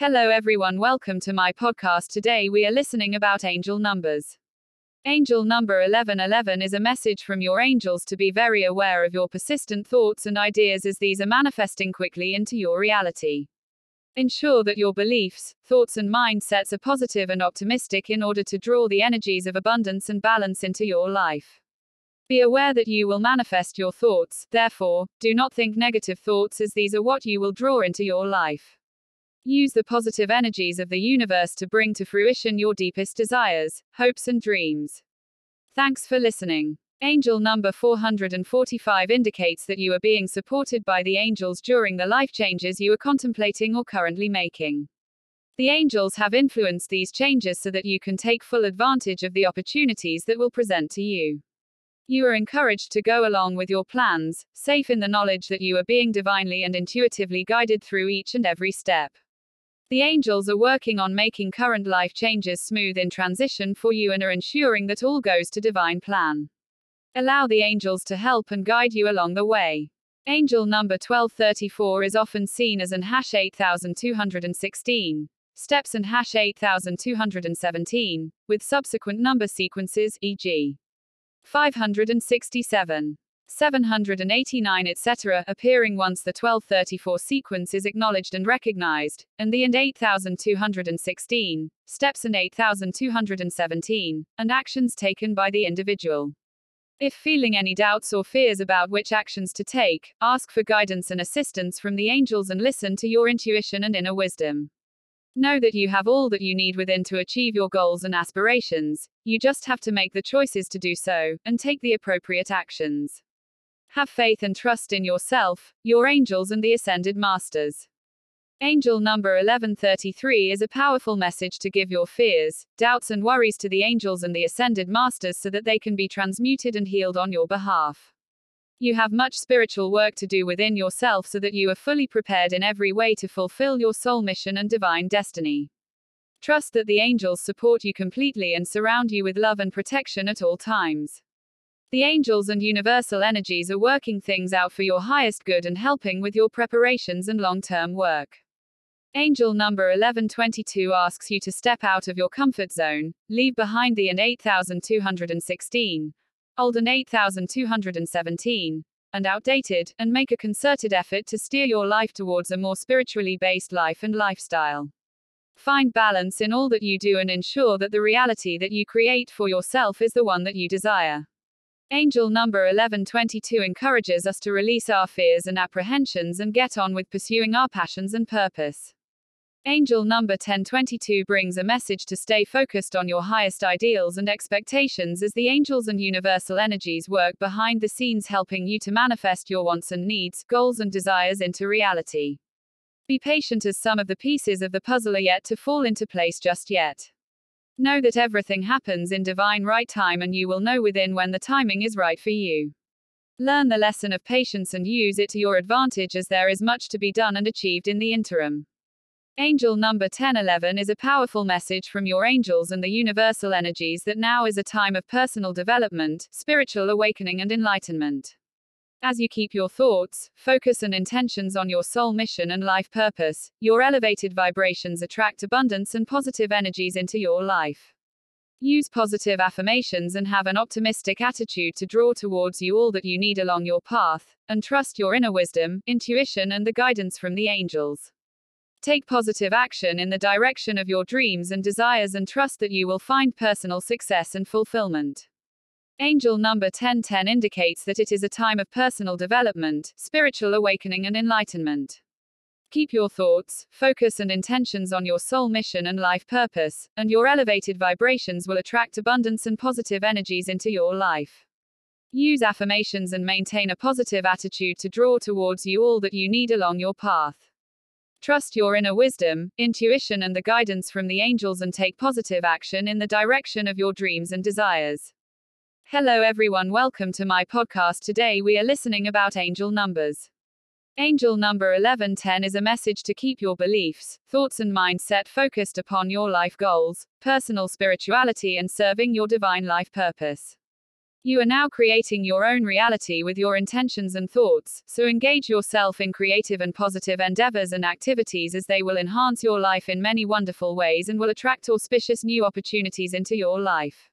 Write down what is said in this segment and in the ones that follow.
Hello everyone, welcome to my podcast. Today we are listening about angel numbers. Angel number 1111 is a message from your angels to be very aware of your persistent thoughts and ideas as these are manifesting quickly into your reality. Ensure that your beliefs, thoughts, and mindsets are positive and optimistic in order to draw the energies of abundance and balance into your life. Be aware that you will manifest your thoughts, therefore, do not think negative thoughts as these are what you will draw into your life. Use the positive energies of the universe to bring to fruition your deepest desires, hopes, and dreams. Thanks for listening. Angel number 445 indicates that you are being supported by the angels during the life changes you are contemplating or currently making. The angels have influenced these changes so that you can take full advantage of the opportunities that will present to you. You are encouraged to go along with your plans, safe in the knowledge that you are being divinely and intuitively guided through each and every step. The angels are working on making current life changes smooth in transition for you and are ensuring that all goes to divine plan. Allow the angels to help and guide you along the way. Angel number 1234 is often seen as an hash 8216, steps and hash 8217, with subsequent number sequences, e.g. 567. 789 etc., appearing once the 1234 sequence is acknowledged and recognized, and the and 8216, steps and 8217, and actions taken by the individual. If feeling any doubts or fears about which actions to take, ask for guidance and assistance from the angels and listen to your intuition and inner wisdom. Know that you have all that you need within to achieve your goals and aspirations, you just have to make the choices to do so, and take the appropriate actions. Have faith and trust in yourself, your angels, and the ascended masters. Angel number 1133 is a powerful message to give your fears, doubts, and worries to the angels and the ascended masters so that they can be transmuted and healed on your behalf. You have much spiritual work to do within yourself so that you are fully prepared in every way to fulfill your soul mission and divine destiny. Trust that the angels support you completely and surround you with love and protection at all times. The angels and universal energies are working things out for your highest good and helping with your preparations and long term work. Angel number 1122 asks you to step out of your comfort zone, leave behind the and 8216, old and 8217, and outdated, and make a concerted effort to steer your life towards a more spiritually based life and lifestyle. Find balance in all that you do and ensure that the reality that you create for yourself is the one that you desire. Angel number 1122 encourages us to release our fears and apprehensions and get on with pursuing our passions and purpose. Angel number 1022 brings a message to stay focused on your highest ideals and expectations as the angels and universal energies work behind the scenes helping you to manifest your wants and needs, goals and desires into reality. Be patient as some of the pieces of the puzzle are yet to fall into place just yet. Know that everything happens in divine right time and you will know within when the timing is right for you. Learn the lesson of patience and use it to your advantage as there is much to be done and achieved in the interim. Angel number 1011 is a powerful message from your angels and the universal energies that now is a time of personal development, spiritual awakening, and enlightenment. As you keep your thoughts, focus, and intentions on your soul mission and life purpose, your elevated vibrations attract abundance and positive energies into your life. Use positive affirmations and have an optimistic attitude to draw towards you all that you need along your path, and trust your inner wisdom, intuition, and the guidance from the angels. Take positive action in the direction of your dreams and desires and trust that you will find personal success and fulfillment. Angel number 1010 indicates that it is a time of personal development, spiritual awakening, and enlightenment. Keep your thoughts, focus, and intentions on your soul mission and life purpose, and your elevated vibrations will attract abundance and positive energies into your life. Use affirmations and maintain a positive attitude to draw towards you all that you need along your path. Trust your inner wisdom, intuition, and the guidance from the angels and take positive action in the direction of your dreams and desires. Hello everyone, welcome to my podcast. Today we are listening about angel numbers. Angel number 1110 is a message to keep your beliefs, thoughts, and mindset focused upon your life goals, personal spirituality, and serving your divine life purpose. You are now creating your own reality with your intentions and thoughts, so engage yourself in creative and positive endeavors and activities as they will enhance your life in many wonderful ways and will attract auspicious new opportunities into your life.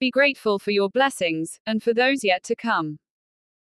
Be grateful for your blessings, and for those yet to come.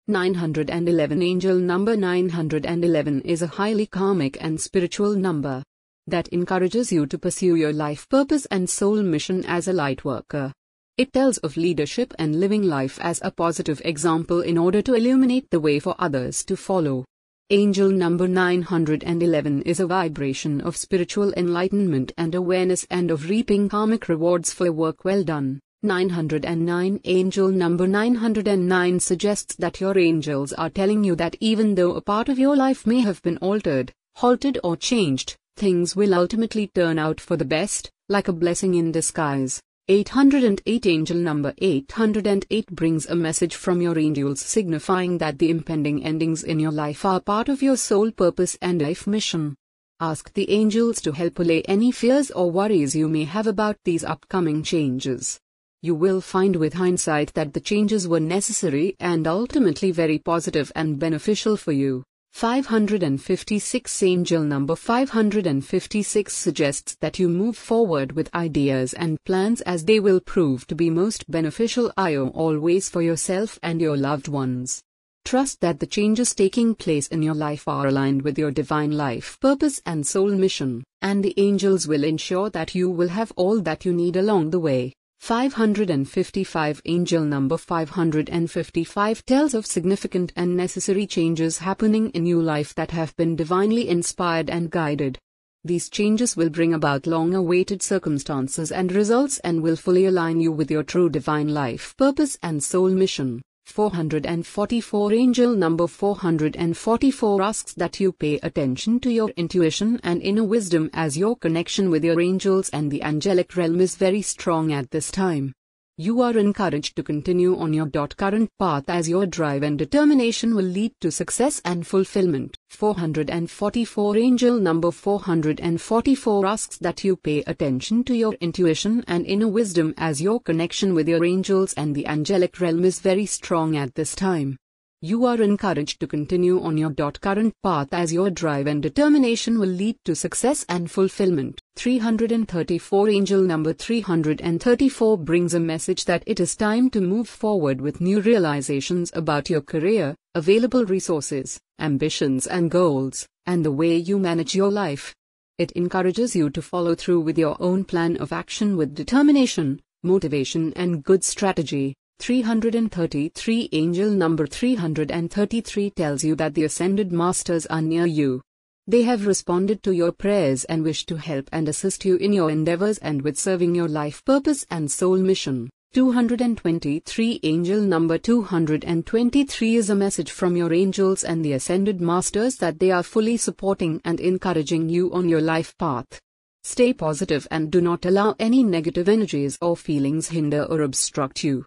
911 Angel number 911 is a highly karmic and spiritual number that encourages you to pursue your life purpose and soul mission as a light worker. It tells of leadership and living life as a positive example in order to illuminate the way for others to follow. Angel number 911 is a vibration of spiritual enlightenment and awareness and of reaping karmic rewards for work well done. 909 Angel number 909 suggests that your angels are telling you that even though a part of your life may have been altered, halted, or changed, things will ultimately turn out for the best, like a blessing in disguise. 808 Angel number 808 brings a message from your angels signifying that the impending endings in your life are part of your soul purpose and life mission. Ask the angels to help allay any fears or worries you may have about these upcoming changes. You will find with hindsight that the changes were necessary and ultimately very positive and beneficial for you. 556 Angel number 556 suggests that you move forward with ideas and plans as they will prove to be most beneficial IO always for yourself and your loved ones. Trust that the changes taking place in your life are aligned with your divine life purpose and soul mission, and the angels will ensure that you will have all that you need along the way. 555 Angel number 555 tells of significant and necessary changes happening in your life that have been divinely inspired and guided. These changes will bring about long awaited circumstances and results and will fully align you with your true divine life purpose and soul mission. 444 Angel number 444 asks that you pay attention to your intuition and inner wisdom as your connection with your angels and the angelic realm is very strong at this time. You are encouraged to continue on your current path as your drive and determination will lead to success and fulfillment. 444 Angel number 444 asks that you pay attention to your intuition and inner wisdom as your connection with your angels and the angelic realm is very strong at this time. You are encouraged to continue on your current path as your drive and determination will lead to success and fulfillment. 334 Angel number 334 brings a message that it is time to move forward with new realizations about your career, available resources, ambitions and goals, and the way you manage your life. It encourages you to follow through with your own plan of action with determination, motivation and good strategy. 333 Angel number 333 tells you that the ascended masters are near you. They have responded to your prayers and wish to help and assist you in your endeavors and with serving your life purpose and soul mission. 223 Angel number 223 is a message from your angels and the ascended masters that they are fully supporting and encouraging you on your life path. Stay positive and do not allow any negative energies or feelings hinder or obstruct you.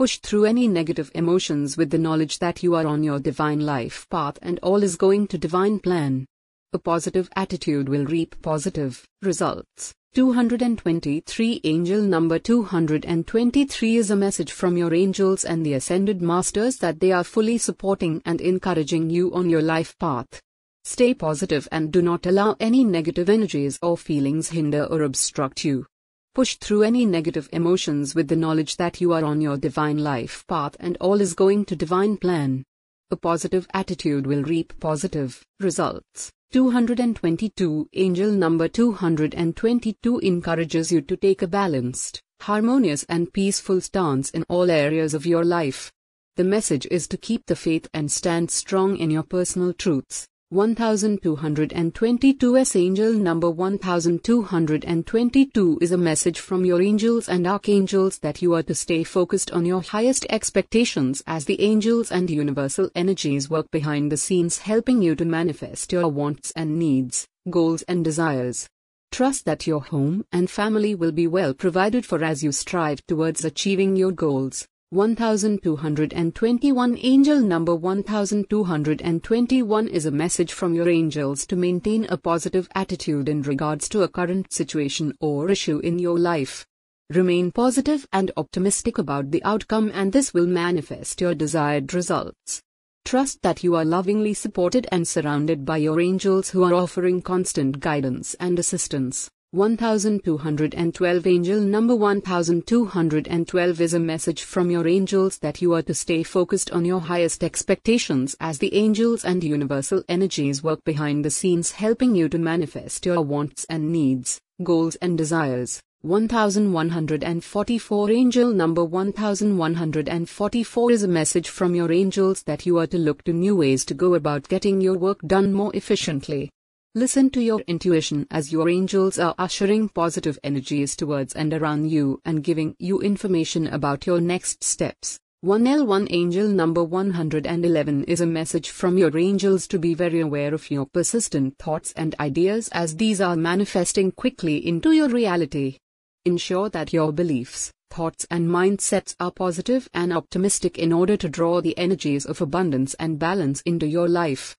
Push through any negative emotions with the knowledge that you are on your divine life path and all is going to divine plan. A positive attitude will reap positive results. 223 Angel number 223 is a message from your angels and the ascended masters that they are fully supporting and encouraging you on your life path. Stay positive and do not allow any negative energies or feelings hinder or obstruct you. Push through any negative emotions with the knowledge that you are on your divine life path and all is going to divine plan. A positive attitude will reap positive results. 222 Angel number 222 encourages you to take a balanced, harmonious, and peaceful stance in all areas of your life. The message is to keep the faith and stand strong in your personal truths. 1222 S Angel number 1222 is a message from your angels and archangels that you are to stay focused on your highest expectations as the angels and universal energies work behind the scenes helping you to manifest your wants and needs, goals and desires. Trust that your home and family will be well provided for as you strive towards achieving your goals. 1221 Angel number 1221 is a message from your angels to maintain a positive attitude in regards to a current situation or issue in your life. Remain positive and optimistic about the outcome, and this will manifest your desired results. Trust that you are lovingly supported and surrounded by your angels who are offering constant guidance and assistance. 1212 Angel number 1212 is a message from your angels that you are to stay focused on your highest expectations as the angels and universal energies work behind the scenes helping you to manifest your wants and needs, goals and desires. 1144 Angel number 1144 is a message from your angels that you are to look to new ways to go about getting your work done more efficiently. Listen to your intuition as your angels are ushering positive energies towards and around you and giving you information about your next steps. 1L1 Angel number 111 is a message from your angels to be very aware of your persistent thoughts and ideas as these are manifesting quickly into your reality. Ensure that your beliefs, thoughts, and mindsets are positive and optimistic in order to draw the energies of abundance and balance into your life.